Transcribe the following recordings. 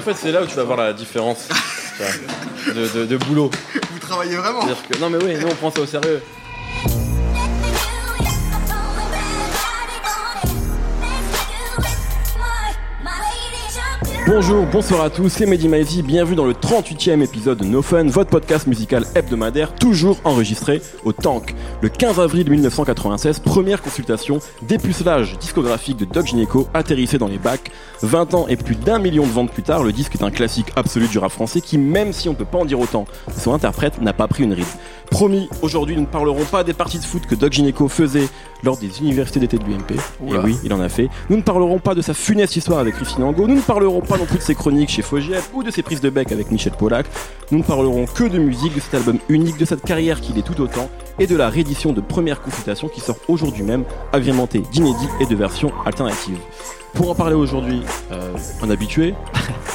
En fait, c'est là où tu vas voir la différence tu vois, de, de- de boulot. Vous travaillez vraiment que- non, mais oui, nous on prend ça au sérieux. Bonjour, bonsoir à tous, c'est Mehdi bienvenue dans le 38e épisode de No Fun, votre podcast musical hebdomadaire, toujours enregistré au Tank. Le 15 avril 1996, première consultation, dépucelage discographique de Doc Gineco atterrissait dans les bacs. 20 ans et plus d'un million de ventes plus tard, le disque est un classique absolu du rap français qui, même si on ne peut pas en dire autant, son interprète n'a pas pris une ride. Promis, aujourd'hui nous ne parlerons pas des parties de foot que Doc Gineco faisait lors des universités d'été de l'UMP. Et oui, il en a fait. Nous ne parlerons pas de sa funeste histoire avec Christine Angot. Nous ne parlerons pas non plus de ses chroniques chez Fogiel ou de ses prises de bec avec Michel Pollack. Nous ne parlerons que de musique, de cet album unique, de cette carrière qu'il est tout autant et de la réédition de première consultation qui sort aujourd'hui même, agrémentée d'inédits et de versions alternatives. Pour en parler aujourd'hui, euh, un habitué,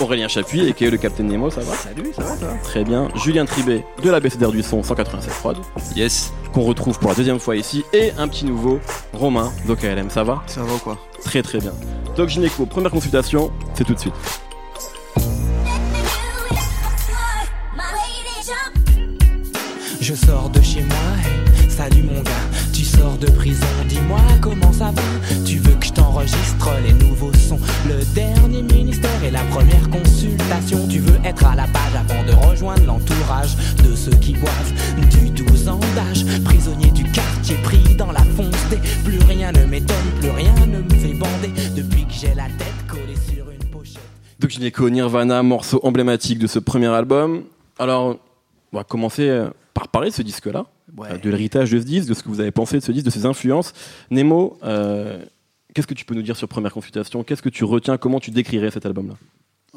Aurélien Chapuis, et qui est le Captain Nemo, ça va? Salut, ça va toi? Très bien. Julien Tribet de la BCDR du son 187 prod, Yes. qu'on retrouve pour la deuxième fois ici, et un petit nouveau, Romain d'OKLM, ça va? Ça va ou quoi? Très très bien. Doc Gynéco, première consultation, c'est tout de suite. Je sors de de prison, dis-moi comment ça va. Tu veux que je t'enregistre les nouveaux sons, le dernier ministère et la première consultation. Tu veux être à la page avant de rejoindre l'entourage de ceux qui boivent du 12 ans d'âge. Prisonnier du quartier, pris dans la fonce. Plus rien ne m'étonne, plus rien ne me fait bander. Depuis que j'ai la tête collée sur une pochette. Doc Gynéco, Nirvana, morceau emblématique de ce premier album. Alors, on va commencer euh, par parler de ce disque-là, Ouais. euh, de l'héritage de ce disque, de ce que vous avez pensé de ce disque, de ses influences. Nemo, euh, qu'est-ce que tu peux nous dire sur première consultation? Qu'est-ce que tu retiens? Comment tu décrirais cet album-là?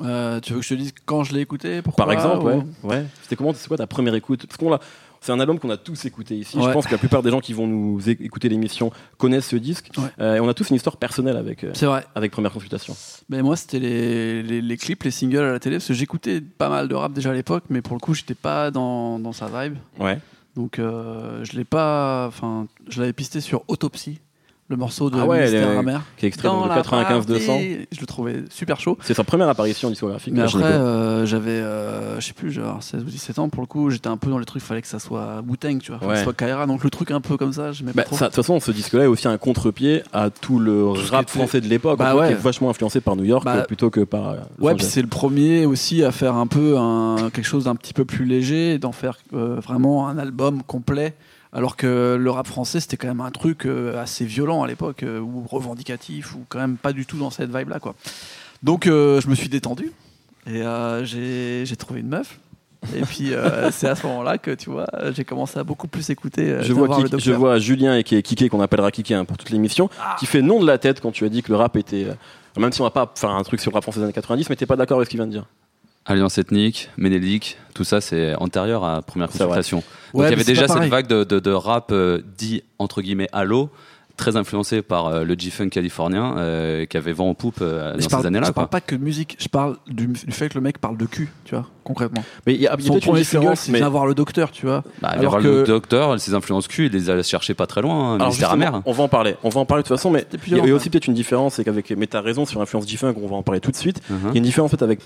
Euh, tu veux que je te dise quand je l'ai écouté pourquoi, Par exemple, ou- ouais. ouais. C'était comment C'est quoi ta première écoute? Parce qu'on l'a. C'est un album qu'on a tous écouté ici. Je pense que la plupart des gens qui vont nous écouter l'émission connaissent ce disque. Ouais. Euh, et on a tous une histoire personnelle avec, euh, vrai. avec Première Consultation. Mais moi, c'était les, les, les clips, les singles à la télé, parce que j'écoutais pas mal de rap déjà à l'époque, mais pour le coup, j'étais pas dans, dans sa vibe. Ouais. Donc, euh, je l'ai pas. Enfin, je l'avais pisté sur Autopsie, le morceau de Ah ouais, Mystère le- Amer. Qui est extrait Dans de la 95 200. partie, Je le trouvais super chaud. C'est sa première apparition discographique. Mais après, euh, j'avais, euh, je sais plus, genre 16 ou 17 ans, pour le coup, j'étais un peu dans les trucs, fallait que ça soit Wu-Tang, tu vois, que ça soit Kaira, donc le truc un peu comme ça, Bah, ça, de toute façon, ce disque-là est aussi un contre-pied à tout le rap français de l'époque, Bah en fait, ouais. qui est vachement influencé par New York Bah, plutôt que par. euh, Ouais, puis c'est le premier aussi à faire un peu un, quelque chose d'un petit peu plus léger, d'en faire euh, vraiment un album complet. Alors que le rap français, c'était quand même un truc euh, assez violent à l'époque, euh, ou revendicatif, ou quand même pas du tout dans cette vibe-là. quoi. Donc euh, je me suis détendu, et euh, j'ai trouvé une meuf. Et puis euh, c'est à ce moment-là que tu vois, j'ai commencé à beaucoup plus écouter. euh, Je vois, savoir le Kik- je vois Julien et qui est Kiké, qu'on appellera Kiké hein, pour toute l'émission, Ah. qui fait non de la tête quand tu as dit que le rap était. euh, Même si on va pas faire un truc sur le rap français des années 90, mais t'es pas d'accord avec ce qu'il vient de dire. Alliance ethnique, Ménélique, tout ça c'est antérieur à première consultation. Donc Ouais, il y avait déjà cette vague de, de- de rap euh, dit entre guillemets à l'eau, très influencé par euh, le G-Funk californien euh, qui avait vent en poupe euh, dans parle, ces années-là. je quoi. parle pas que de musique, je parle du, du fait que le mec parle de cul, tu vois, concrètement. Mais il y a, il y a peut-être une différence. c'est Mais... Viens voir le docteur, tu vois. Bah, Alors alors que- le docteur, ses influences cul, il les a cherchées pas très loin, hein, amer. on va en parler. On va en parler de toute façon, mais il y a- il aussi peut-être une différence, c'est qu'avec. Mais t'as raison sur l'influence G-Funk, on va en parler tout de suite. Mhm. Il y a une différence en fait avec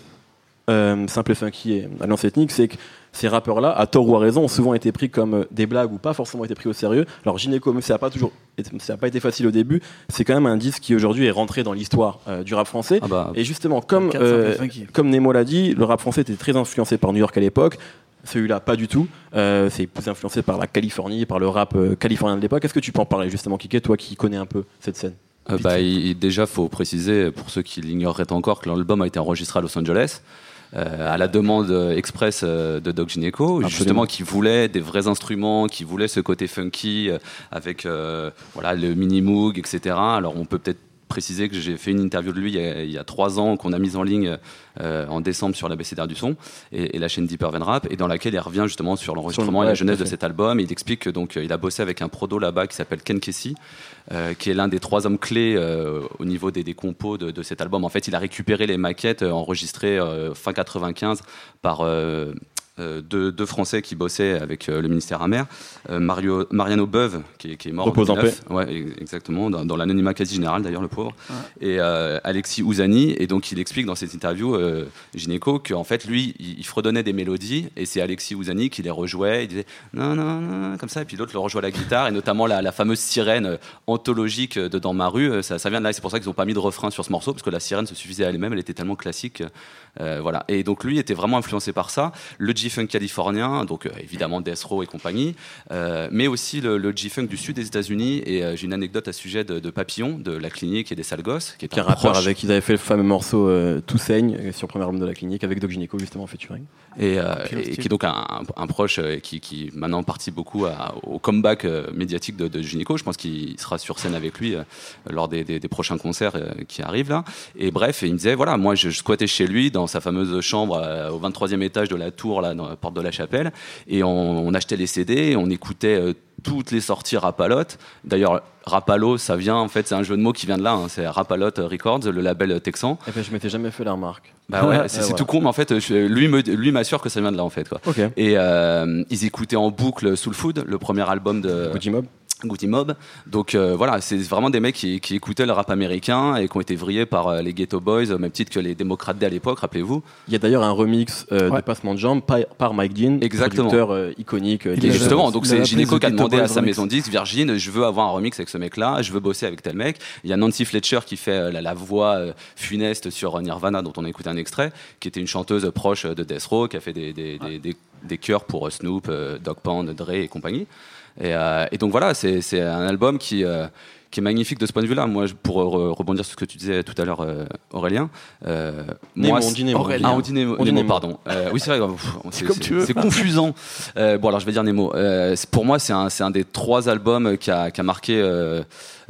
euh, Simple Funky et Alliance Ethnique, c'est que ces rappeurs-là, à tort ou à raison, ont souvent été pris comme euh, des blagues ou pas forcément été pris au sérieux. Alors Gynéco, même si ça n'a pas toujours, été- ça a pas été facile au début, c'est quand même un disque qui aujourd'hui est rentré dans l'histoire euh, du rap français. Ah bah, Et justement, comme euh, comme Nemo l'a dit, le rap français était très influencé par New York à l'époque. Celui-là, pas du tout. Euh, c'est plus influencé par la Californie, par le rap euh, californien de l'époque. Est-ce que tu peux en parler justement, Kiké, toi qui connais un peu cette scène? Euh, bah, il- déjà, faut préciser, pour ceux qui l'ignoreraient encore, que l'album a été enregistré à Los Angeles. Euh, à la demande euh, express euh, de Doc Gineco, Absolument. justement qui voulait des vrais instruments, qui voulait ce côté funky avec euh, voilà le mini moog, etc. Alors on peut peut-être préciser que j'ai fait une interview de lui il y a, il y a trois ans qu'on a mise en ligne euh, en décembre sur l'ABCDR du son et, et la chaîne Deeper Van Rap et dans laquelle il revient justement sur l'enregistrement ouais, et la jeunesse de cet album. Et il explique que donc il a bossé avec un prodo là-bas qui s'appelle Ken Kesey, euh, qui est l'un des trois hommes clés euh, au niveau des, des compos de, de cet album. En fait, il a récupéré les maquettes enregistrées fin 95 par deux, deux Français qui bossaient avec euh, le ministère amer, euh, Mario, Mariano Beuve, qui, est- qui est mort Repose en en 2009, ouais, ex- exactement, dans, dans l'anonymat quasi général d'ailleurs, le pauvre, et euh, Alexis Ouzani, et donc il explique dans cette interview, euh, Gynéco, qu'en fait lui, il, il fredonnait des mélodies, et c'est Alexis Ouzani qui les rejouait, il disait non, non, non, comme ça, et puis l'autre le rejouait à la guitare, et notamment la, la fameuse sirène euh, anthologique de Dans ma rue, euh, ça, ça vient de là, et c'est pour ça qu'ils n'ont pas mis de refrain sur ce morceau, parce que la sirène se suffisait à elle-même, elle était tellement classique. Euh, voilà. Et donc lui était vraiment influencé par ça, le G-Funk californien, donc euh, évidemment Death Row et compagnie, euh, mais aussi le, le G-Funk du sud des États-Unis. Et j'ai une anecdote à ce sujet de, de Papillon, de la clinique et des sales gosses, qui est un rappeur proche. avec, ils avaient fait le fameux morceau Tout saigne sur le premier album de la clinique avec Doc Gynéco justement en featuring. Et, euh, Quel et qui est donc un, un- proche euh, qui, qui maintenant participe beaucoup à- au comeback euh, médiatique de, de Gynéco. Je pense qu'il sera sur scène avec lui euh, lors des, des- des prochains concerts euh, qui arrivent là. Et bref, il me disait voilà, moi je, je squattais chez lui dans sa fameuse chambre euh, au 23e étage de la tour là dans la porte de la chapelle et on, on achetait les CD, on écoutait euh, toutes les sorties Rapalote. D'ailleurs, Rapalo, ça vient en fait, c'est un jeu de mots qui vient de là. hein, c'est Rapalote Records, le label texan. Et ben, je m'étais jamais fait la remarque. Bah ouais, c'est tout con, mais en fait, je- lui me- lui m'assure que ça vient de là en fait. Quoi. Et euh, ils écoutaient en boucle Soul Food, le premier album de Gucci Mob. Goody Mob. Donc euh, voilà, c'est vraiment des mecs qui, qui écoutaient le rap américain et qui ont été vrillés par euh, les Ghetto Boys, au même titre que les démocrates dès à l'époque, rappelez-vous. Il y a d'ailleurs un remix euh, de. Passement de Jambes par, par Mike Dean, Exactement. producteur euh, iconique. euh, Et justement, donc c'est appelé qui a demandé à sa Remix. maison de disques, Virgin, je veux avoir un remix avec ce mec-là, je veux bosser avec tel mec. Il y a Nancy Fletcher qui fait euh, la, la voix euh, funeste sur Nirvana, dont on a écouté un extrait, qui était une chanteuse proche de Death Row, qui a fait des, des, des, des- des chœurs pour euh, Snoop, euh, Dog Pound, Dre et compagnie. Et, euh, et donc voilà, c'est un album qui, euh, qui est magnifique de ce point de vue-là. Moi, pour re- rebondir sur ce que tu disais tout à l'heure, euh, Aurélien, euh, Nemo, moi, on dit Nemo. Aurélien. ah, on dit Nemo, On dit Nemo, Nemo. pardon. Euh, oui, c'est vrai. C'est comme c'est- tu veux. C'est confusant. Euh, bon, alors je vais dire Nemo. Pour moi, c'est un, des trois albums qui a, qui a marqué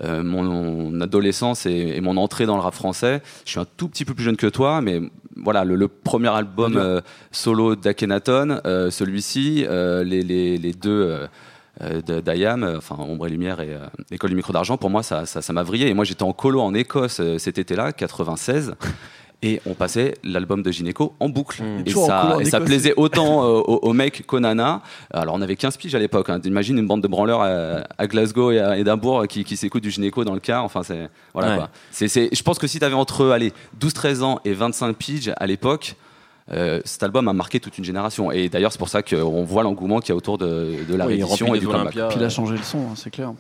mon, mon adolescence et, et mon entrée dans le rap français. Je suis un tout petit peu plus jeune que toi, mais voilà, le, le premier album solo d'Akhenaton, euh, celui-ci, les, les, les deux. Euh, d'IAM, euh, enfin Ombre et Lumière et euh, École du micro d'argent, pour moi ça ça ça m'a vrillé. Et moi j'étais en colo en Écosse cet été-là, 96, et on passait l'album de Gynéco en boucle. Mmh. Et, ça, en et ça Écosse. plaisait autant euh, aux, aux mecs qu'aux nanas. Alors on avait 15 piges à l'époque. Hein. Imagine une bande de branleurs à, à Glasgow et à Édimbourg qui, qui s'écoutent du Gynéco dans le car. Enfin c'est voilà Ouais. quoi. Je pense que si tu avais entre allez 12-13 ans et 25 piges à l'époque. Euh, cet album a marqué toute une génération et d'ailleurs c'est pour ça qu'on voit l'engouement qu'il y a autour de, de la Oui, il réédition et du comeback. Puis il a changé le son, hein, c'est clair.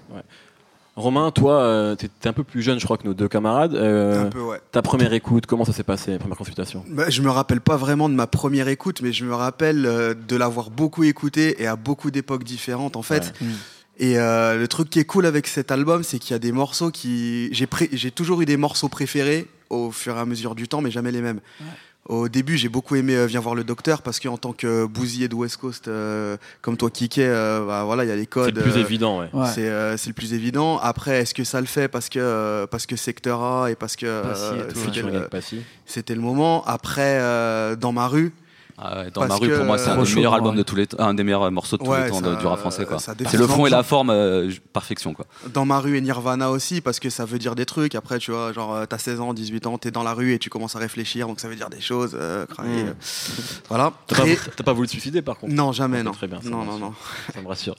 Romain, toi, euh, t'es un peu plus jeune, je crois, que nos deux camarades. Euh, Un peu, ouais. ta première écoute, comment ça s'est passé, première consultation? Bah, je me rappelle pas vraiment de ma première écoute, mais je me rappelle euh, de l'avoir beaucoup écouté et à beaucoup d'époques différentes en fait. Ouais. Mm. Et euh, le truc qui est cool avec cet album, c'est qu'il y a des morceaux qui. J'ai pré- j'ai toujours eu des morceaux préférés au fur et à mesure du temps, mais jamais les mêmes. Au début, j'ai beaucoup aimé euh, Viens voir le docteur parce qu'en tant que bousillé de West Coast, euh, comme toi, Kiké, euh, bah, voilà, il y a les C'est codes. le plus euh, évident, ouais. Ouais. C'est euh, c'est le plus évident. Après, est-ce que ça le fait parce que euh, parce que Secteur A et parce que Passy et euh, tout, c'était le- le moment. Après, euh, dans ma rue, Ah ouais, dans Parce ma rue, pour moi, c'est un des meilleurs en albums vrai. de tous les temps, un des meilleurs morceaux de tous Ouais, les temps ça- du rap français. C'est le fond et la forme, euh, perfection. Quoi. dans ma rue et Nirvana aussi, parce que ça veut dire des trucs. Après, tu vois, genre, euh, t'as 16 ans, 18 ans, t'es dans la rue et tu commences à réfléchir, donc ça veut dire des choses. euh, Mm. euh, Voilà. T'as pas, Et- t'as pas voulu te suicider, par contre Non, jamais, non. très bien, ça non, me non, rassure. non. Ça me rassure.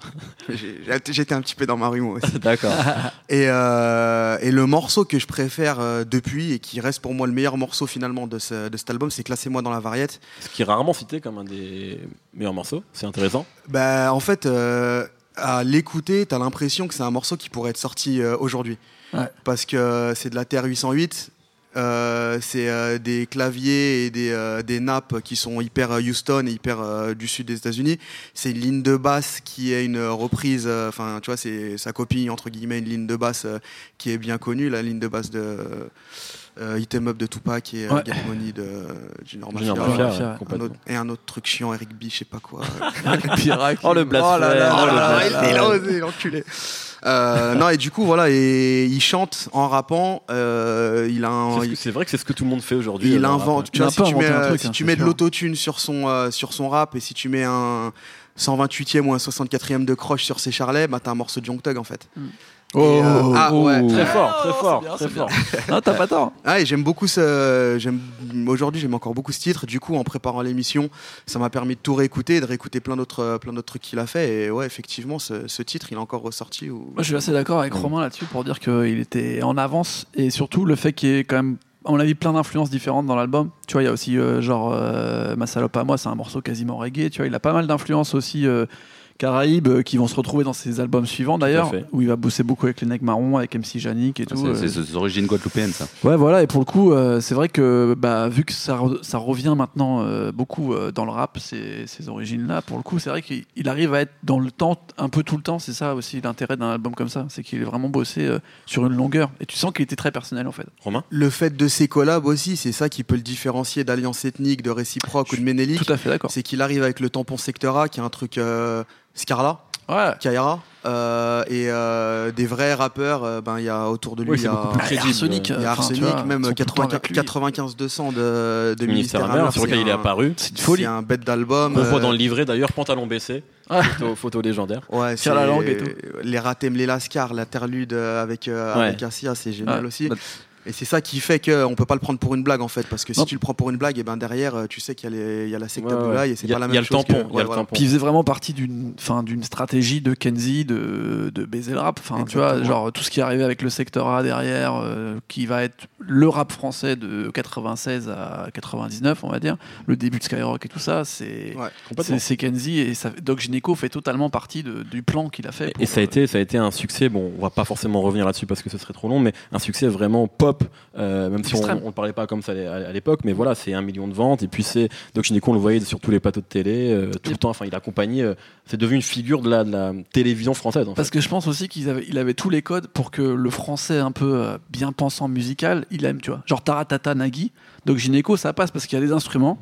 J'étais un petit peu dans ma rue, moi aussi. D'accord. Et, euh, et le morceau que je préfère euh, depuis et qui reste pour moi le meilleur morceau finalement de, ce- de cet album, c'est Classez-moi dans la variette. Ce qui est rarement cité comme un des meilleurs morceaux, c'est intéressant. Bah, en fait, euh, à l'écouter, t'as l'impression que c'est un morceau qui pourrait être sorti euh, aujourd'hui. Ouais. Parce que c'est de la Terre 808. euh, c'est euh, des claviers et des, euh, des nappes qui sont hyper euh, Houston et hyper euh, du sud des États-Unis. C'est une ligne de basse qui est une reprise, euh, enfin, tu vois, c'est sa copie, entre guillemets, une ligne de basse euh, qui est bien connue, la ligne de basse de euh, Hit 'em Up de Tupac et euh, Ouais. Get Money de Junior Junior Mafia. Mafia, Mafia, ouais, ouais. Un complètement. autre- et un autre truc chiant, Eric B, je sais pas quoi. Pirac. Oh, le blasphème. là là Oh, là là là il là. a osé, l'enculé. Euh, non, et du coup, voilà, et il chante en rappant. euh, il a. C'est il- vrai que c'est ce que tout le monde fait aujourd'hui. il euh, invente. rap, Tu Il a vois, si tu mets, euh, truc, si hein, tu c'est mets de l'autotune sur son, euh, sur son rap et si tu mets un 128e ou un 64e de croche sur ses charlets, bah t'as un morceau de Young Thug en fait. Mm. Oh, euh, ah, ouais. Très fort, très Oh, fort, c'est bien, très fort. Non, t'as pas tort. Ah, et j'aime beaucoup ce. J'aime aujourd'hui, j'aime encore beaucoup ce titre. Du coup, en préparant l'émission, ça m'a permis de tout réécouter, de réécouter plein d'autres, plein d'autres trucs qu'il a fait. Et ouais, effectivement, ce, ce titre, il est encore ressorti. Où... Moi, je suis assez d'accord avec Romain là-dessus pour dire qu'il était en avance et surtout le fait qu'il y ait quand même, à mon avis, plein d'influences différentes dans l'album. Tu vois, il y a aussi euh, genre euh, Ma salope à moi, c'est un morceau quasiment reggae. Tu vois, il a pas mal d'influences aussi. euh, Caraïbes euh, qui vont se retrouver dans ses albums suivants d'ailleurs où il va bosser beaucoup avec les Necks Marrons avec MC Janik et tout C'est euh. c'est ses origines guadeloupéennes, ça. Ouais, voilà, et pour le coup, euh, c'est vrai que bah, vu que ça, re- ça revient maintenant euh, beaucoup euh, dans le rap, ces, ces origines-là, pour le coup, c'est vrai qu'il il arrive à être dans le temps, un peu tout le temps, c'est ça aussi l'intérêt d'un album comme ça, c'est qu'il est vraiment bossé euh, sur une longueur, et tu sens qu'il était très personnel en fait. Romain? Le fait de ses collabs aussi, c'est ça qui peut le différencier d'Alliance Ethnique, de Réciproque ou de Ménélique. Tout à fait d'accord. C'est qu'il arrive avec le tampon Secteur A, qui est un truc euh, Scarla, Ouais. Kaira, euh, et euh, des vrais rappeurs. euh, ben il y a autour de lui, Oui, il y a. Arsenic, y a Arsenic, vois, même ils sont tout le temps 95 avec lui. 95 200 de, de Ministère Amer, sur c'est lequel il est un- apparu. C'est une folie. C'est un bête d'album. On voit dans le livret d'ailleurs, pantalon baissé, photo, photo légendaire. Ouais, Tire la langue et tout. Les Ratem, les Lascar, l'interlude euh, avec, euh, Ouais. avec Assia, c'est génial Ouais. aussi. Bah- Et c'est ça qui fait qu'on peut pas le prendre pour une blague en fait, parce que si Non. tu le prends pour une blague, et ben derrière, euh, tu sais qu'il y, a les- il y a la secte Ouais, ouais. Et c'est Il y a- pas la il même y a le chose. tampon, que- il y a ouais, le voilà. tampon. Puis il faisait vraiment partie d'une, stratégie de Kenzie de, de baiser le rap. Enfin, tu vois, genre tout ce qui est arrivé avec le secteur A derrière, euh, qui va être le rap français de 96 à 99, on va dire, le début de Skyrock et tout ça, c'est, c'est, Kenzie et ça, Doc Gineco fait totalement partie de- du plan qu'il a fait. Et ça a euh, été, ça a été un succès. Bon, on va pas forcément revenir là-dessus parce que ce serait trop long, mais un succès vraiment pop. Euh, même si on, ne parlait pas comme ça à l'époque, mais voilà, c'est un million de ventes. Et puis c'est Doc Gineco, on le voyait sur tous les plateaux de télé, euh, tout le temps. Enfin, il accompagnait. euh, c'est devenu une figure de la, de la télévision française. En Parce fait. que je pense aussi qu'il avait, il avait tous les codes pour que le français un peu bien pensant musical, il aime, tu vois. Genre Taratata Nagui, Doc Gineco, ça passe parce qu'il y a des instruments.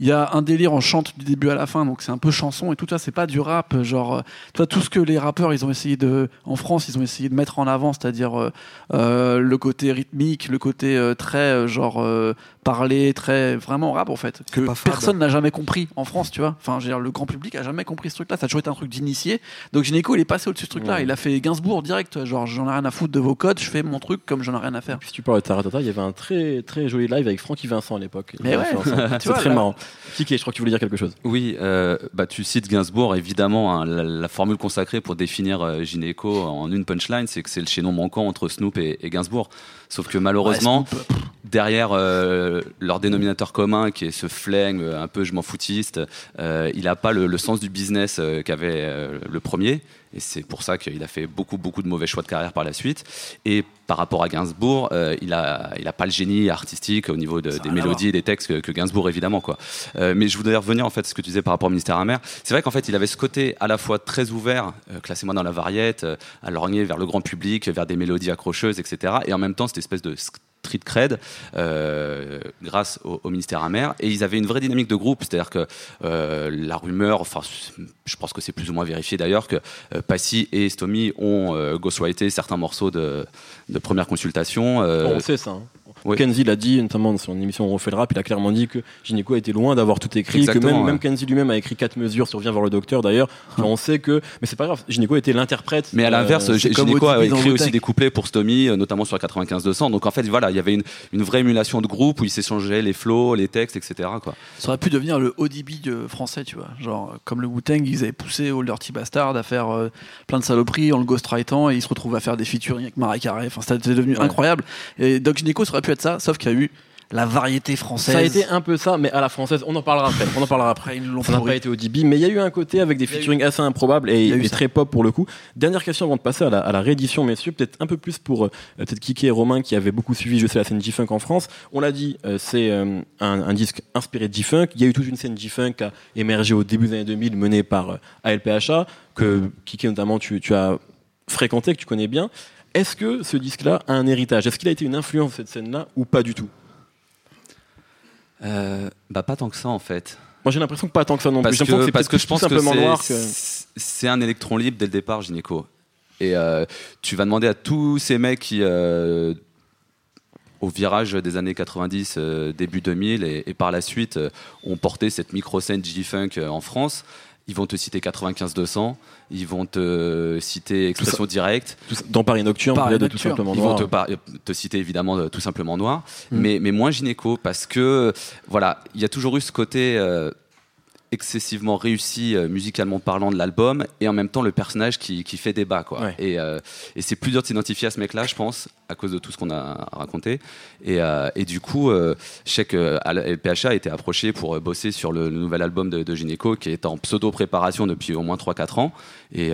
Il y a un délire en chante du début à la fin, donc c'est un peu chanson et tout ça, c'est pas du rap. Genre, euh, tu vois, tout ce que les rappeurs, ils ont essayé de. En France, ils ont essayé de mettre en avant, c'est-à-dire euh, euh, le côté rythmique, le côté euh, très, euh, genre, euh, parler, très. Vraiment rap en fait. Que personne n'a jamais compris en France, tu vois. Enfin, je veux dire, le grand public a jamais compris ce truc-là. Ça a toujours été un truc d'initié. Donc Gineco, il est passé au-dessus de ce truc-là. Ouais. Il a fait Gainsbourg direct. Genre, j'en ai rien à foutre de vos codes, je fais mon truc comme j'en ai rien à faire. Puis si tu parles de Taratata, il y avait un très très joli live avec Francky Vincent à l'époque. Ouais. c'est très là- marrant. Kiki, je crois que tu voulais dire quelque chose. Oui, euh, bah, tu cites Gainsbourg, évidemment, hein, la, la formule consacrée pour définir euh, Gynéco en une punchline, c'est que c'est le chaînon manquant entre Snoop et, et Gainsbourg. Sauf que malheureusement, Ouais, derrière euh, leur dénominateur commun, qui est ce flingue euh, un peu je m'en foutiste, il n'a pas le, le sens du business qu'avait le premier. Et c'est pour ça qu'il a fait beaucoup, beaucoup de mauvais choix de carrière par la suite. Et par rapport à Gainsbourg, euh, il n'a il a pas le génie artistique au niveau de- des mélodies et des textes que, que Gainsbourg, évidemment. Quoi. Euh, mais je voudrais revenir en fait à ce que tu disais par rapport au ministère amer. C'est vrai qu'en fait, il avait ce côté à la fois très ouvert, euh, classez-moi dans la variette, à lorgner vers le grand public, vers des mélodies accrocheuses, etc. Et en même temps, cette espèce de street cred euh, grâce au, au ministère amer. Et ils avaient une vraie dynamique de groupe, c'est-à-dire que euh, la rumeur, enfin, je pense que c'est plus ou moins vérifié d'ailleurs, que Passy et Stomy ont euh, ghostwrité certains morceaux de, première consultation. euh, on sait ça. hein. Oui. Kenzie l'a dit, notamment dans son émission On refait le rap, il a clairement dit que Gynéco était loin d'avoir tout écrit, que même, ouais. même Kenzie lui-même a écrit quatre mesures sur Viens voir le docteur d'ailleurs. Enfin, on sait que, mais c'est pas grave, Gynéco était l'interprète. Mais à l'inverse, euh, G- comme Gynéco a écrit aussi des couplets pour Stomy, euh, notamment sur la 95-200. Donc en fait, voilà, il y avait une, une vraie émulation de groupe où ils s'échangeaient les flows, les textes, etc. Quoi. Ça aurait pu devenir le ODB de français, tu vois. Genre, euh, comme le Wu-Tang, ils avaient poussé Old Dirty Bastard à faire euh, plein de saloperies en le ghostwritant et ils se retrouvent à faire des featuring avec Marie Carré. Enfin, c'était devenu Ouais. incroyable. Et Doc Gineco, ça aurait pu être ça, sauf qu'il y a eu la variété française. Ça a été un peu ça, mais à la française. On en parlera après. On en parlera après. Après, ils Ça n'a pas été au DB, mais il y a eu un côté avec des eu- featuring assez improbables et, et très pop pour le coup. Dernière question avant de passer à la, à la réédition, messieurs, peut-être un peu plus pour euh, peut-être Kiki et Romain qui avaient beaucoup suivi, je sais, la scène G-Funk en France. On l'a dit, euh, c'est euh, un, un disque inspiré de G-Funk. Il y a eu toute une scène G-Funk qui a émergé au début des années 2000, menée par ALPHA, que Kiki notamment tu, tu as fréquenté, que tu connais bien. Est-ce que ce disque-là a un héritage? Est-ce qu'il a été une influence de cette scène-là ou pas du tout? Euh, bah pas tant que ça en fait. Moi j'ai l'impression que pas tant que ça non plus. Parce l'impression que, c'est parce que je pense que simplement c'est- que. un électron libre dès le départ, Gynéco. Et euh, tu vas demander à tous ces mecs qui, euh, au virage des années 90, euh, début 2000, et, et par la suite, ont porté cette micro-scène G-Funk en France. Ils vont te citer 95-200, ils vont te citer Expression Directe. Tout ça- Dans Paris Nocturne, Paris de tout Nocturne. simplement Ils vont noir. te, par- te citer évidemment euh, tout simplement noir, Mm. mais, mais moins gynéco parce que voilà, il y a toujours eu ce côté euh, excessivement réussi euh, musicalement parlant de l'album et en même temps le personnage qui, qui fait débat quoi. Ouais. Et, euh, et c'est plus dur de s'identifier à ce mec-là, je pense, à cause de tout ce qu'on a raconté. Et, euh, et du coup, je sais que PHA a été approché pour bosser sur le, le nouvel album de, de Gynéco qui est en pseudo préparation depuis au moins 3-4 ans. Et,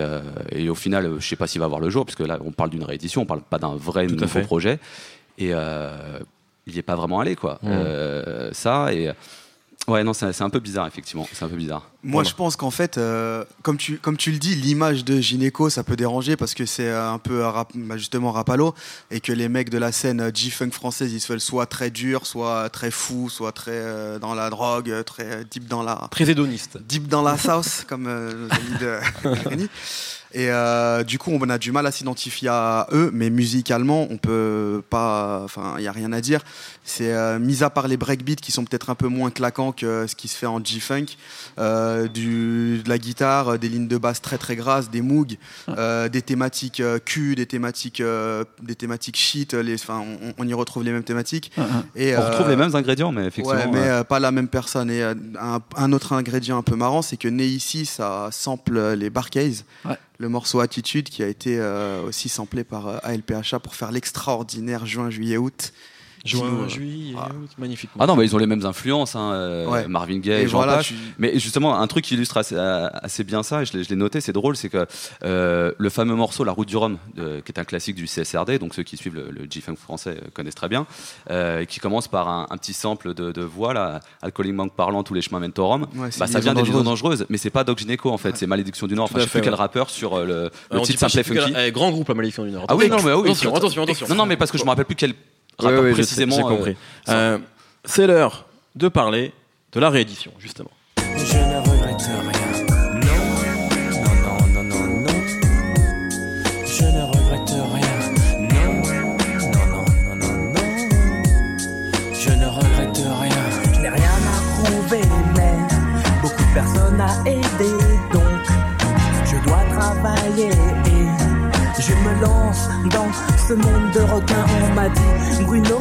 et au final, je sais pas s'il va voir le jour, puisque là, on parle d'une réédition, on parle pas d'un vrai Tout nouveau fait. projet. Et il n'y est pas vraiment allé, quoi. Mm. Euh, ça, et. Ouais, non, c'est c'est un peu bizarre, effectivement. C'est un peu bizarre. Moi, Voilà. je pense qu'en fait, euh, comme, tu, comme tu le dis, l'image de Gynéco, ça peut déranger parce que c'est euh, un peu rap- bah, justement rapalo et que les mecs de la scène euh, G-Funk française, ils se veulent soit très durs, soit très fous, soit très euh, dans la drogue, très deep dans la, Très hédoniste. deep dans la sauce, comme euh, nos amis de. Et euh, du coup, on a du mal à s'identifier à eux, mais musicalement, on peut pas. Enfin, il y a rien à dire. C'est euh, mis à part les breakbeats qui sont peut-être un peu moins claquants que ce qui se fait en G-funk, euh, du de la guitare, des lignes de basse très très grasses, des moogs, des thématiques cul, des thématiques des thématiques shit. Les, enfin, on, on y retrouve les mêmes thématiques. Et, On retrouve les mêmes ingrédients, mais effectivement. Ouais, mais pas la même personne. Et un, un autre ingrédient un peu marrant, c'est que Né ici, ça sample les Barcays. Ouais. Le morceau Attitude qui a été euh, aussi samplé par euh, ALPHA pour faire l'extraordinaire juin, juillet, août. Juin, nous- juillet, Ah. août, magnifique. Ah non, mais ils ont les mêmes influences, hein, euh, Ouais. Marvin Gaye, Et j'en voilà, tu- Mais justement, un truc qui illustre assez, euh, assez bien ça, et je l'ai noté, c'est drôle, c'est que euh, le fameux morceau La Route du Rhum, de- qui est un classique du CSRD, donc ceux qui suivent le, le G-Funk français euh, connaissent très bien, euh, qui commence par un, un petit sample de, de voix, là, alcooliquement parlant, tous les chemins mènent au Rhum. Ouais, Bah, ça vient des liaisons dangereuse. dangereuses, mais c'est pas Doc Gynéco en fait, c'est Malédiction du Nord. Enfin, je sais plus quel rappeur sur euh, le, le titre Simple Funky. eh, grand groupe, la malédiction du Nord. Ah oui, non, mais oui, attention, c'est- attention, attention. Non, non, mais parce que je me rappelle plus quel rappeur sais, précisément. J'ai euh, compris. Euh, c'est l'heure de parler de la réédition, justement. Je ne regrette rien. Non, non, non, non, non, non. Je ne regrette rien. Non, non, non, non, non, non. Je ne regrette rien. Je n'ai rien à prouver, mais beaucoup de personnes à aider. Dans ce monde de requins. On m'a dit, Bruno,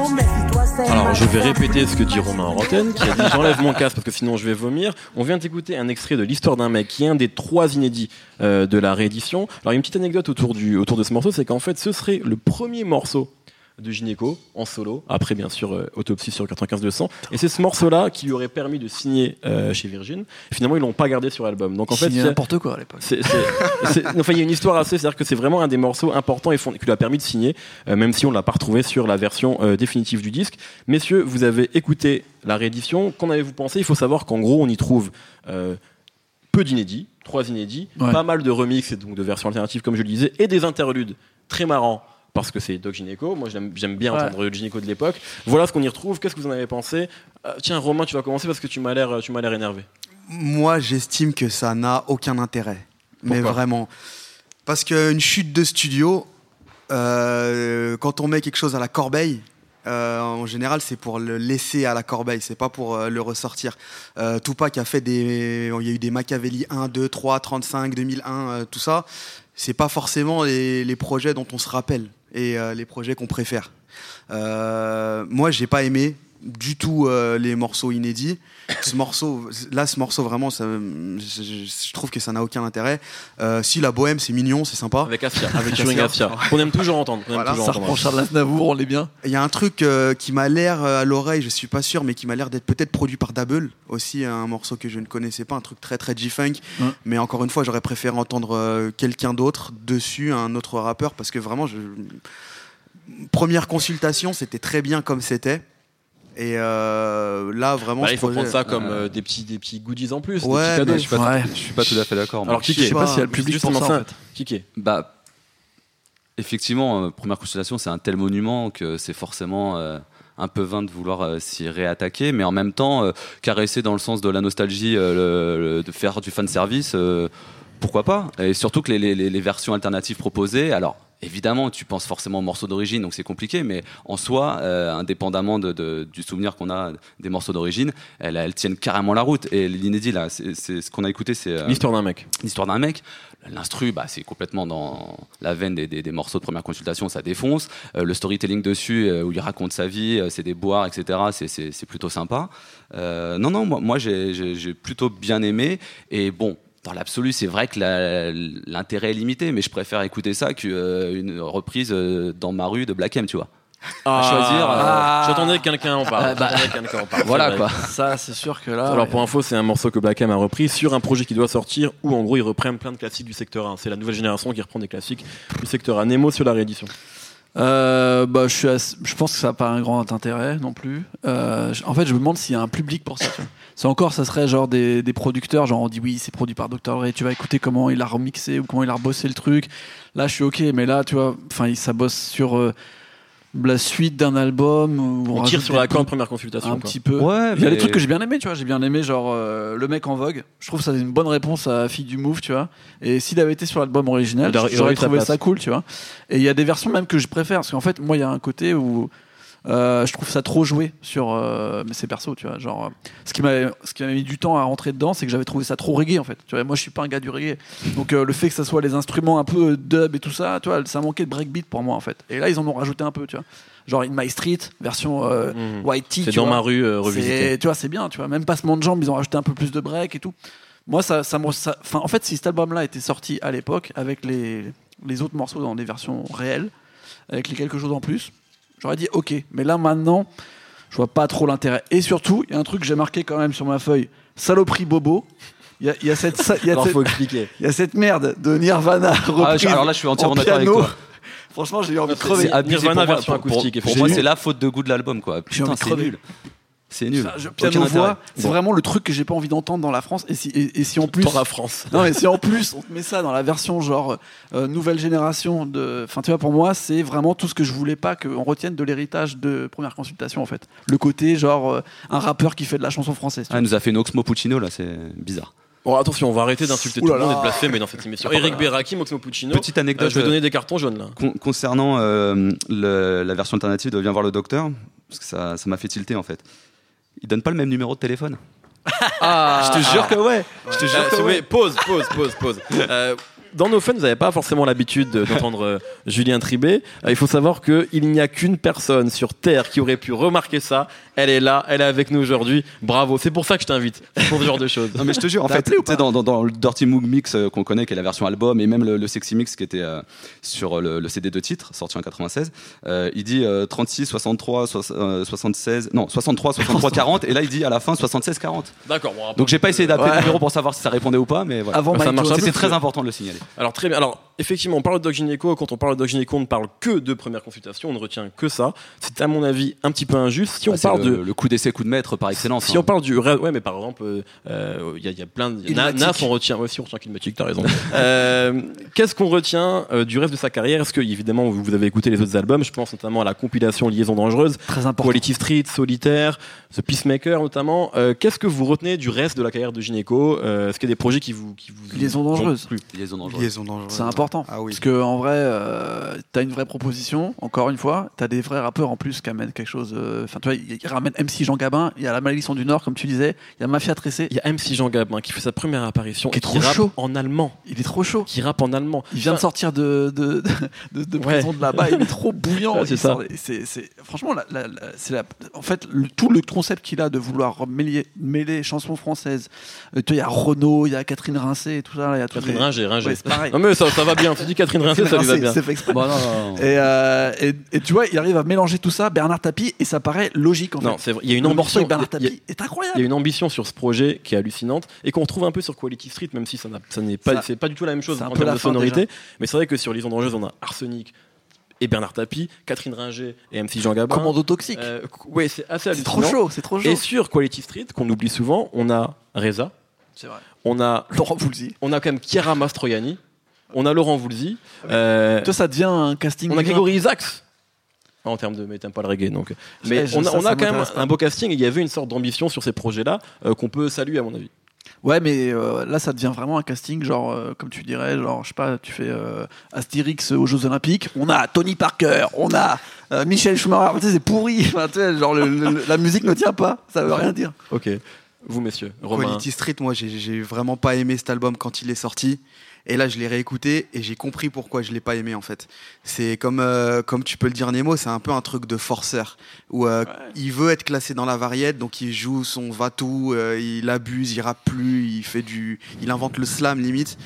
c'est Alors, je vais répéter ce que dit Romain en antenne, qui a dit J'enlève mon casque parce que sinon je vais vomir. On vient d'écouter un extrait de l'histoire d'un mec qui est un des trois inédits euh, de la réédition. Alors, une petite anecdote autour, du, autour de ce morceau c'est qu'en fait, ce serait le premier morceau de Gynéco en solo, après bien sûr euh, Autopsie sur 95-200. Et c'est ce morceau-là qui lui aurait permis de signer euh, chez Virgin. Finalement, ils l'ont pas gardé sur l'album. Donc en fait, n'importe quoi à l'époque. enfin, il y a une histoire assez, c'est-à-dire que c'est vraiment un des morceaux importants et fond- qui lui a permis de signer, euh, même si on l'a pas retrouvé sur la version euh, définitive du disque. Messieurs, vous avez écouté la réédition. Qu'en avez-vous pensé? Il faut savoir qu'en gros, on y trouve euh, peu d'inédits, trois inédits, Ouais. pas mal de remixes et donc de versions alternatives, comme je le disais, et des interludes très marrants. Parce que c'est Doc Gynéco, moi j'aime, bien Ouais. entendre le Gynéco de l'époque. Voilà ce qu'on y retrouve. Qu'est-ce que vous en avez pensé Euh, Tiens, Romain, tu vas commencer parce que tu m'as l'air, tu m'as l'air énervé. Moi, j'estime que ça n'a aucun intérêt. mais vraiment. Parce qu'une chute de studio, euh, quand on met quelque chose à la corbeille, euh, en général, c'est pour le laisser à la corbeille, c'est pas pour euh, le ressortir. Euh, Tupac a fait des. Il y a eu des Machiavelli 1, 2, 3, 35, 2001, euh, tout ça. C'est pas forcément les, les projets dont on se rappelle et euh, les projets qu'on préfère. Euh, moi, j'ai pas aimé du tout euh, les morceaux inédits. Ce morceau, là, ce morceau vraiment, ça, je, trouve que ça n'a aucun intérêt. Euh, si la bohème, c'est mignon, c'est sympa. Avec Afia, Avec Afia. Afia. Qu'on aime toujours entendre. aime Voilà, toujours Ça reprend Charles Aznavour, on l'est bien. Il y a un truc euh, qui m'a l'air euh, à l'oreille, je suis pas sûr, mais qui m'a l'air d'être peut-être produit par Double, aussi un morceau que je ne connaissais pas, un truc très très G-funk. Mais encore une fois, j'aurais préféré entendre euh, quelqu'un d'autre dessus, un autre rappeur, parce que vraiment, je... première consultation, c'était très bien comme c'était. Et euh, là, vraiment, Bah, il faut projet- prendre ça comme euh, euh, des, petits, des petits goodies en plus, Ouais, des petits cadeaux. Je suis pas, Ouais. je suis pas tout à fait d'accord. Alors, qui Je sais est Je sais pas s'il y a le public pour ça, en fait. Qui est Bah, effectivement, euh, première consultation, c'est un tel monument que c'est forcément euh, un peu vain de vouloir euh, s'y réattaquer, mais en même temps, euh, caresser dans le sens de la nostalgie, euh, le- le- de faire du fan service, euh, pourquoi pas? Et surtout que les- les versions alternatives proposées, alors évidemment, tu penses forcément au morceau d'origine, donc c'est compliqué, mais en soi, euh, indépendamment de, de- du souvenir qu'on a des morceaux d'origine, elles, elles tiennent carrément la route. Et l'inédit, là, c'est ce qu'on a écouté, c'est euh, L'histoire d'un mec. l'histoire d'un mec. L'instru, bah, c'est complètement dans la veine des, des- des morceaux de première consultation, ça défonce. Euh, le storytelling dessus, où il raconte sa vie, c'est des boires, etc., c'est- plutôt sympa. Non, non, moi, moi j'ai plutôt bien aimé. Et bon, dans l'absolu, c'est vrai que l'intérêt est limité, mais je préfère écouter ça qu'une reprise euh, dans ma rue de Black M, tu vois. À choisir, euh, J'attendais que quelqu'un en parle. Ah, bah. En parle. Voilà, quoi. Ça, c'est sûr que là. Alors pour info, c'est un morceau que Black M a repris sur un projet qui doit sortir où en gros ils reprennent plein de classiques du secteur 1. C'est la nouvelle génération qui reprend des classiques du secteur 1. Nemo sur la réédition. Euh, bah, je, je pense que ça n'a pas un grand intérêt non plus. Euh, en fait, je me demande s'il y a un public pour ça. C'est encore, ça serait genre des, des producteurs, genre on dit oui, c'est produit par Dr. Dre, tu vas écouter comment il a remixé ou comment il a rebossé le truc. Là, je suis ok, mais là, tu vois, ça bosse sur euh, la suite d'un album. Où On, on tire sur la corde première consultation. un quoi. petit peu. Ouais, Il y a des trucs que j'ai bien aimé, tu vois. J'ai bien aimé, genre euh, le mec en vogue. Je trouve que ça c'est une bonne réponse à Fille du Move, tu vois. Et s'il avait été sur l'album original, j'aurais trouvé ça cool, tu vois. Et il y a des versions même que je préfère, parce qu'en fait, moi, il y a un côté où je trouve ça trop joué sur euh, mais ces persos, tu vois. Genre, euh, ce qui m'a ce qui m'a mis du temps à rentrer dedans, c'est que j'avais trouvé ça trop reggae, en fait. Tu vois, moi, je suis pas un gars du reggae. Donc, euh, le fait que ça soit les instruments un peu euh, dub et tout ça, tu vois, ça manquait de breakbeat pour moi, en fait. Et là, ils en ont rajouté un peu, tu vois. Genre, In My Street, version euh, Mhm. White C'est dans vois. ma rue euh, revisité. Tu vois, c'est bien, tu vois. Même passement de jambes, ils ont rajouté un peu plus de break et tout. Moi, ça, ça, ça- en fait, si cet album-là était sorti à l'époque avec les, les autres morceaux dans des versions réelles, avec les quelque chose en plus, j'aurais dit ok. Mais là, maintenant, je vois pas trop l'intérêt. Et surtout, il y a un truc que j'ai marqué quand même sur ma feuille saloperie Bobo. Il y a, il y a cette, il y a Alors cette- faut expliquer. il y a cette merde de Nirvana Ah, reprise alors là, je suis entièrement en d'accord avec toi. Franchement, j'ai eu envie de C'est crever. abusé Nirvana pour version pour- pour- acoustique, Pour, effectivement. moi, c'est la faute de goût de l'album, quoi. Putain, de c'est crever. nul. C'est nul. Ça, piano voix, c'est vraiment le truc que j'ai pas envie d'entendre dans la France. Et si, et, et si en plus, Pour la France. non mais si en plus on te met ça dans la version genre euh, nouvelle génération de, enfin tu vois pour moi c'est vraiment tout ce que je voulais pas qu'on retienne de l'héritage de première consultation en fait. Le côté genre euh, un rappeur qui fait de la chanson française. Ah, il nous a fait une Oxmo Puccino, là, c'est bizarre. Bon attention, on va arrêter d'insulter Ouh tout le monde et de blasphémer dans cette émission. Eric Beraki, Moxmo Puccino. Petite Euh, anecdote. je vais euh, donner des cartons jaunes là. Con- concernant euh, le- la version alternative de Viens voir le docteur, parce que ça ça m'a fait tilter en fait. Il donne pas le même numéro de téléphone. Ah, Je te jure que ouais. Je te jure si que ouais. pause, pause, pause, pause. Euh, dans nos fans, vous n'avez pas forcément l'habitude de- d'entendre euh, Julien Tribé. Euh, il faut savoir qu'il n'y a qu'une personne sur Terre qui aurait pu remarquer ça. Elle est là, elle est avec nous aujourd'hui. Bravo, c'est pour ça que je t'invite. C'est pour ce genre de choses. Non mais je te jure, en fait, dans, dans, dans le Dirty Moog Mix euh, qu'on connaît, qui est la version album, et même le, le Sexy Mix qui était euh, sur le, le CD de titre, sorti en 96, euh, il dit euh, 36, 63, soix- euh, 76, non, 63, 63, 40, et là il dit à la fin 76, 40. D'accord. Bon, Donc j'ai pas essayé d'appeler Ouais. le numéro pour savoir si ça répondait ou pas, mais voilà. Avant. C'était très important de le signaler. Alors très bien. Effectivement, on parle de Doc Gynéco. Quand on parle de Doc Gynéco, on ne parle que de première consultation. On ne retient que ça. C'est à mon avis un petit peu injuste. Si on Bah, parle le, de le coup d'essai, coup de maître par excellence. Si hein. on parle du reste, ouais, mais par exemple, euh, euh, il y, a- il y a plein de. Na-. Nas, on retient. Ouais, si on retient Kilmatic, t'as raison. Euh, Qu'est-ce qu'on retient euh, du reste de sa carrière? Est-ce que, évidemment, vous avez écouté les autres albums? Je pense notamment à la compilation Liaison dangereuse, Très important. Quality Street, Solitaire, The Peacemaker notamment. Euh, Qu'est-ce que vous retenez du reste de la carrière de Gynéco Euh, Est-ce qu'il y a des projets qui vous. Qui vous Liaison dangereuse. plu? Liaison dangereuse. Liaison dangereuse. C'est important. Ah oui. Parce que en vrai, euh, t'as une vraie proposition. Encore une fois, t'as des vrais rappeurs en plus qui amènent quelque chose. euh, Enfin, tu vois, ils ramènent MC Jean Gabin. Il y a la Malédiction du Nord, comme tu disais. Il y a Mafia Tressé. Il y a MC Jean Gabin qui fait sa première apparition Qui est et trop chaud. en allemand. Il est trop chaud. Qui rappe en allemand. Il vient de sortir de, de, de, de Ouais. prison de là-bas, il est trop bouillant. C'est ça. sort- c'est- franchement, la- la- la- c'est la- en fait, le- tout le concept qu'il a de vouloir mêler, mêler chansons françaises. Euh, tu vois, il y a Renaud, il y a Catherine Rincé et tout ça. là, Il y a tous Catherine les- Ringer, Ringer. Ouais, c'est pareil. Non mais ça, ça va bien. Tu dis Catherine Rincé, ça lui va bien. c'est fait exprès. Bon, non, non, non. Et, euh, et, et tu vois, il arrive à mélanger tout ça, Bernard Tapie, et ça paraît logique en Non, fait. Il y a une le ambition. avec Bernard a- Tapie est incroyable. Il y a une ambition sur ce projet qui est hallucinante et qu'on retrouve un peu sur Quality Street, même si ça n'est pas, Ça- c'est pas du tout la même chose en termes de sonorité. Mais c'est vrai que sur Liaison dangereuse, on a Arsenic et Bernard Tapie, Catherine Ringer et MC Jean Gabin. Commando toxique. Euh, ouais, c'est assez c'est hallucinant. trop chaud, c'est trop chaud. Et sur Quality Street, qu'on oublie souvent, on a Reza, C'est vrai. on a, Laurent Voulzy. on a quand même Chiara Mastroianni, on a Laurent Voulzy, euh, Toi, ça devient un casting. on a. Grégory Isaacs. En termes de, mais t'aimes pas le reggae donc. Mais on a, ça, on ça a quand même un beau casting et il y avait une sorte d'ambition sur ces projets-là euh, qu'on peut saluer à mon avis. Ouais, mais euh, là, ça devient vraiment un casting, genre, euh, comme tu dirais, genre, je sais pas, tu fais euh, Astérix aux Jeux Olympiques, on a Tony Parker, on a euh, Michel Schumacher, tu sais, c'est pourri, Enfin, tu sais, genre, le- le- la musique ne tient pas, ça veut rien dire. Ok. Vous, messieurs. Romain. Quality Street, moi, j'ai- j'ai vraiment pas aimé cet album quand il est sorti. Et là, je l'ai réécouté et j'ai compris pourquoi je l'ai pas aimé en fait. C'est comme euh, comme tu peux le dire Nemo, c'est un peu un truc de forceur où euh, il veut être classé dans la variette, donc il joue son va-tout, euh, il abuse, il rappe plus, il fait du, il invente le slam limite.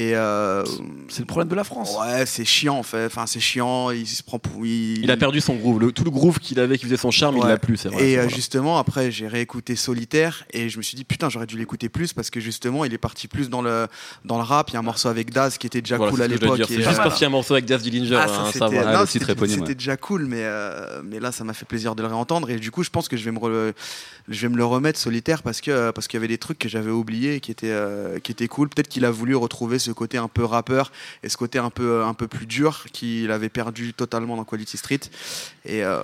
Et euh, C'est le problème de la France. ouais, c'est chiant en fait. Enfin, c'est chiant. Il se prend pour. Il, Il a perdu son groove. Le- tout le groove qu'il avait, qui faisait son charme, il l'a plus, c'est vrai. Et euh, Voilà. justement, après, j'ai réécouté Solitaire et je me suis dit, putain, j'aurais dû l'écouter plus parce que justement, il est parti plus dans le, dans le rap. Il y a un morceau avec Daz qui était déjà Voilà, cool à l'époque. C'est juste parce qu'il y a un morceau avec Daz Dillinger. ah, hein, ça, ça c'était ouais, déjà cool, mais, euh, mais là, ça m'a fait plaisir de le réentendre. Et du coup, je pense que je vais me, re- je vais me le remettre solitaire parce que parce qu'il y avait des trucs que j'avais oubliés qui étaient, euh, qui étaient cool. Peut-être qu'il a voulu retrouver ce côté un peu rappeur et ce côté un peu, un peu plus dur qu'il avait perdu totalement dans Quality Street. Et euh,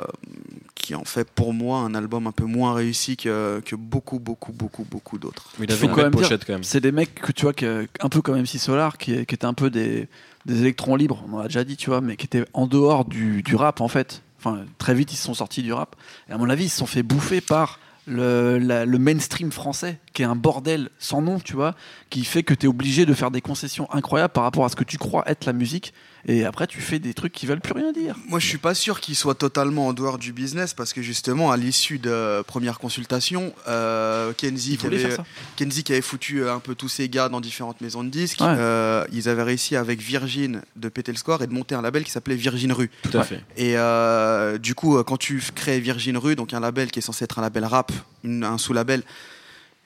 qui en fait pour moi un album un peu moins réussi que, que beaucoup, beaucoup, beaucoup, beaucoup d'autres. Mais il avait Faut une quand belle même dire- pochette quand même. C'est des mecs que tu vois, que, un peu comme MC Solar, qui, qui étaient un peu des, des électrons libres, on en a déjà dit, tu vois, mais qui étaient en dehors du, du rap en fait. Enfin, très vite, ils se sont sortis du rap. Et à mon avis, ils se sont fait bouffer par le, la- le mainstream français, qui est un bordel sans nom, tu vois, qui fait que tu es obligé de faire des concessions incroyables par rapport à ce que tu crois être la musique. Et après, tu fais des trucs qui veulent plus rien dire. Moi, je suis pas sûr qu'il soit totalement en dehors du business parce que justement, à l'issue de première consultation, euh, Kenzie, qui avait, faire ça. Kenzie qui avait foutu euh, un peu tous ses gars dans différentes maisons de disques, Ouais. euh, ils avaient réussi avec Virgin de péter le score et de monter un label qui s'appelait Virgin Rue. Tout à fait. Et euh, du coup, quand tu crées Virgin Rue, donc un label qui est censé être un label rap, une- un sous-label,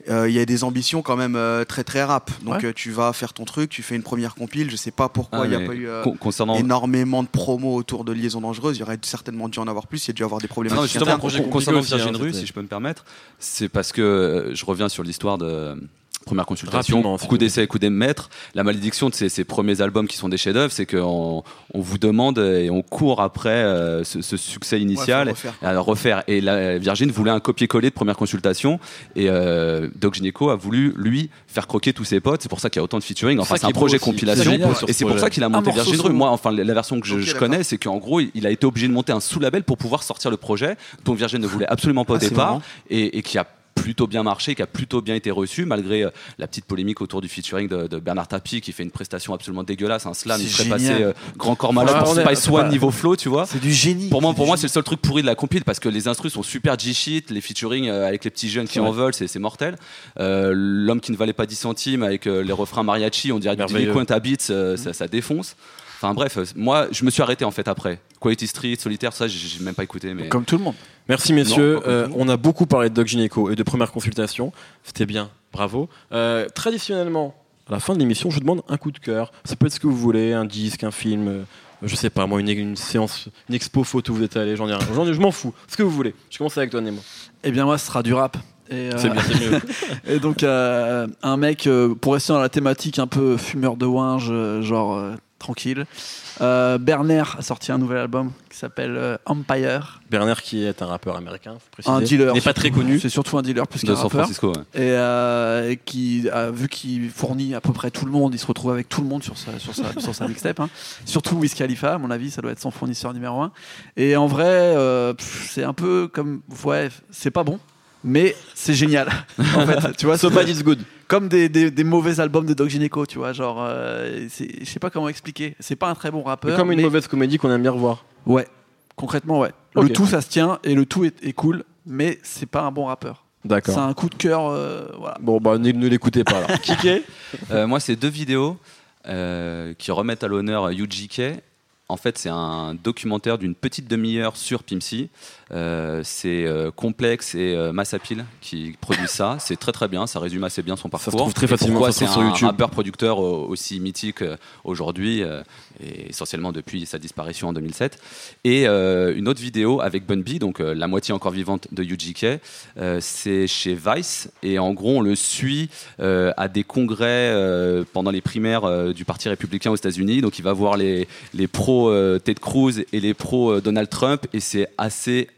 euh, il y a des ambitions quand même euh, très très rap. Donc Ouais. euh, tu vas faire ton truc, tu fais une première compile. Je sais pas pourquoi Ah, il n'y a pas eu. euh, concernant énormément de promos autour de Liaison Dangereuse. Il y aurait certainement dû en avoir plus. Il y a dû avoir des problèmes. Non, justement, un projet con- concernant Virgin hein, Rue, si je peux me permettre, c'est parce que euh, je reviens sur l'histoire de première consultation, Rapidement, coup d'essai, coup d'émettre. La malédiction de ces, ces premiers albums qui sont des chefs-d'œuvre, c'est qu'on on vous demande et on court après euh, ce, ce succès initial. Ouais, refaire. à le refaire. Et la, Virgin voulait un copier-coller de première consultation. Et euh, Doc Gineco a voulu, lui, faire croquer tous ses potes. C'est pour ça qu'il y a autant de featuring. Enfin, c'est un projet aussi. compilation. Et ce c'est pour ça qu'il a monté morceau Virgin. Rue. Moi, enfin, la version que je, connais, c'est qu'en gros, il a été obligé de monter un sous-label pour pouvoir sortir le projet dont Virgin ne voulait absolument pas au Ah, départ et, et qui a plutôt bien marché, qui a plutôt bien été reçu, malgré euh, la petite polémique autour du featuring de, de Bernard Tapie, qui fait une prestation absolument dégueulasse, un slam, il serait passé euh, grand corps malade Ouais, pour Spice One niveau flow, tu vois. C'est du génie. Pour moi, C'est pour moi, c'est le seul truc pourri de la compile parce que les instrus sont super G-shit, les featuring euh, avec les petits jeunes qui en veulent, c'est mortel. Euh, L'homme qui ne valait pas 10 centimes avec les refrains mariachi, on dirait du. Delinquent Beats, euh, ça, ça défonce. Enfin bref, euh, moi je me suis arrêté en fait après. Quality Street, Solitaire, ça j'ai même pas écouté. Mais Comme tout le monde. Merci messieurs. Non, Euh, on a beaucoup parlé de Doc Gineco et de première consultation. C'était bien, bravo. Euh, traditionnellement, à la fin de l'émission, je vous demande un coup de cœur. Ça peut être ce que vous voulez, un disque, un film, euh, je sais pas moi, une, une séance, une expo photo où vous êtes allé, j'en ai rien. J'en ai- Je m'en fous. Ce que vous voulez. Je commence avec toi Nemo. Eh bien, moi, ce sera du rap. Et, euh, C'est bien, c'est mieux. Et donc, euh, un mec, euh, pour rester dans la thématique un peu fumeur de ouinge, euh, genre euh, tranquille, euh, Berner a sorti un nouvel album qui s'appelle euh, Empire. Bernard qui est un rappeur américain, faut préciser. Un dealer. Il n'est pas très connu. C'est surtout un dealer plus de qu'un San rappeur. Francisco. ouais. Et, euh, et qui, a, vu qu'il fournit à peu près tout le monde, il se retrouve avec tout le monde sur sa, sur sa, sur sa mixtape. hein. Surtout Wiz Khalifa, à mon avis, ça doit être son fournisseur numéro un. Et en vrai, euh, pff, c'est un peu comme. Ouais, c'est pas bon. Mais c'est génial. en fait, tu vois, So c'est- bad it's good. comme des, des, des mauvais albums de Doc Gineco, tu vois, genre, euh, c'est- je sais pas comment expliquer. C'est pas un très bon rappeur. Comme une mais- mauvaise comédie qu'on aime bien revoir. Ouais, concrètement, ouais. Le tout, ça se tient et le tout est, est cool, mais c'est pas un bon rappeur. C'est D'accord. un coup de cœur, euh, voilà. Bon bah ne, ne l'écoutez pas alors. Kiké Euh, moi, c'est deux vidéos euh, qui remettent à l'honneur UGK. En fait, c'est un documentaire d'une petite demi-heure sur Pimsy. Euh, c'est euh, Complex et euh, Massapil qui produisent ça. C'est très très bien. Ça résume assez bien son parcours. trouve très facilement, ça se c'est trouve sur un YouTube. rappeur producteur euh, aussi mythique euh, aujourd'hui euh, et essentiellement depuis sa disparition en 2007. Et une autre vidéo avec Bun B, donc la moitié encore vivante de UGK. C'est chez Vice et en gros on le suit à des congrès pendant les primaires du Parti républicain aux États-Unis. Donc il va voir les, les pros euh, Ted Cruz et les pros euh, Donald Trump et c'est assez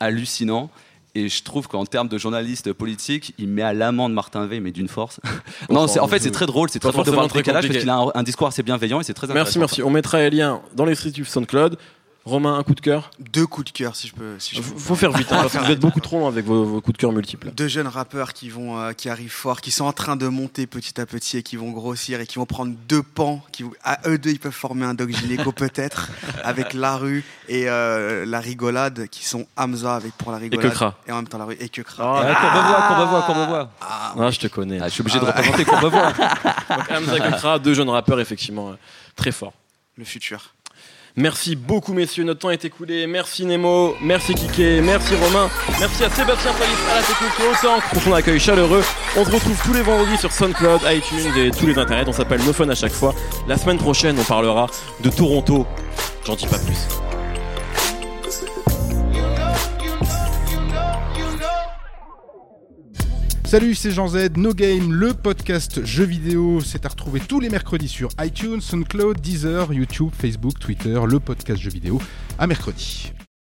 hallucinant Et je trouve qu'en termes de journaliste politique, il met à l'amende Martin V, mais d'une force. non, en fait, c'est très drôle, c'est très drôle de voir le décalage parce qu'il a un, un discours assez bienveillant et c'est très Merci, intéressant. merci. On mettra les liens dans les streets du SoundCloud. Romain, un coup de cœur. Deux coups de cœur, si je peux. Si je peux Faut faire vite, hein, parce que vous êtes beaucoup trop long avec vos, vos coups de cœur multiples. deux jeunes rappeurs qui vont euh, qui arrivent fort, qui sont en train de monter petit à petit et qui vont grossir et qui vont prendre deux pans. Qui à eux deux, ils peuvent former un doc gynéco peut-être avec la rue et euh, la rigolade, qui sont Hamza avec pour la rigolade Kekra. et en même temps la rue et que Ah, Ouais, Courbevoie, Courbevoie, Courbevoie. Ah, je te connais. Ah, je suis obligé de représenter Courbevoie. Donc, Hamza Kekra, deux jeunes rappeurs, effectivement, euh, très forts. le futur. Merci beaucoup, messieurs. Notre temps est écoulé. Merci Nemo, merci Kike, merci Romain, merci à Sébastien Palis à la technique au tank pour son accueil chaleureux. On se retrouve tous les vendredis sur SoundCloud, iTunes et tous les internets. On s'appelle No Fun à chaque fois. La semaine prochaine, on parlera de Toronto. J'en dis pas plus. Salut, c'est Jean Z, No Game, le podcast jeux vidéo. C'est à retrouver tous les mercredis sur iTunes, SoundCloud, Deezer, YouTube, Facebook, Twitter, le podcast jeux vidéo. À mercredi.